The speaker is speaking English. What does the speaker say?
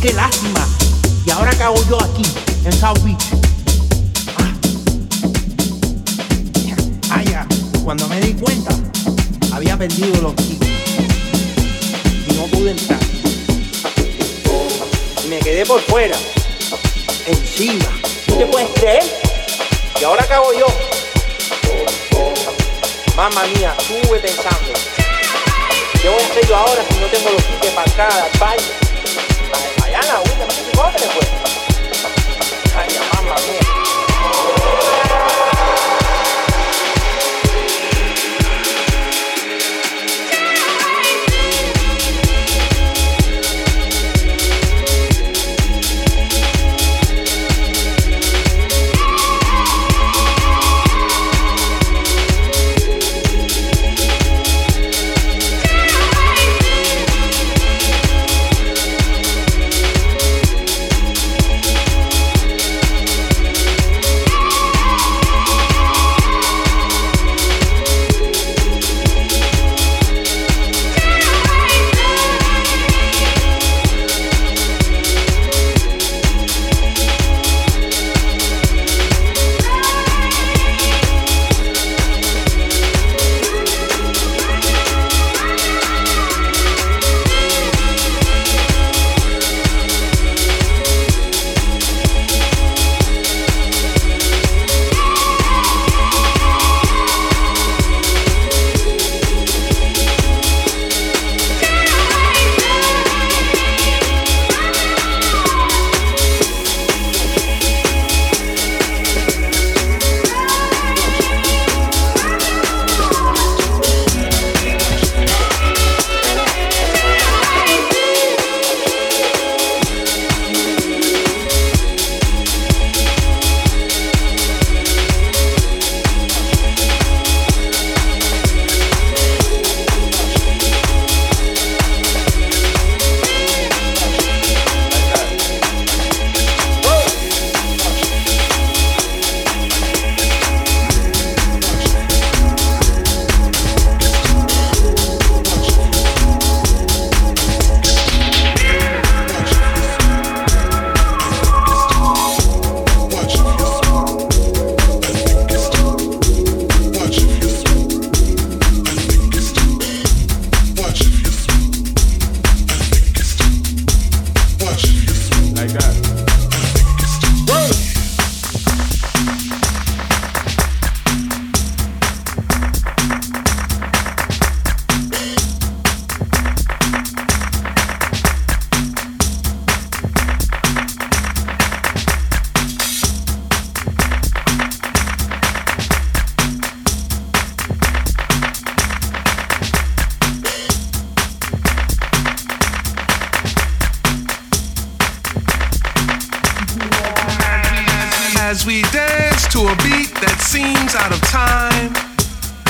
qué lástima. Y ahora cago yo aquí, en South Beach. Ah. ah, ya. Cuando me di cuenta, había perdido los chicos. Y no pude entrar. Y me quedé por fuera. Encima. ¿Tú te puedes creer? Y ahora cago yo. Mamma mía, estuve pensando. ¿Qué voy a hacer yo ahora si no tengo los tickets para acá, al? now with the music organist.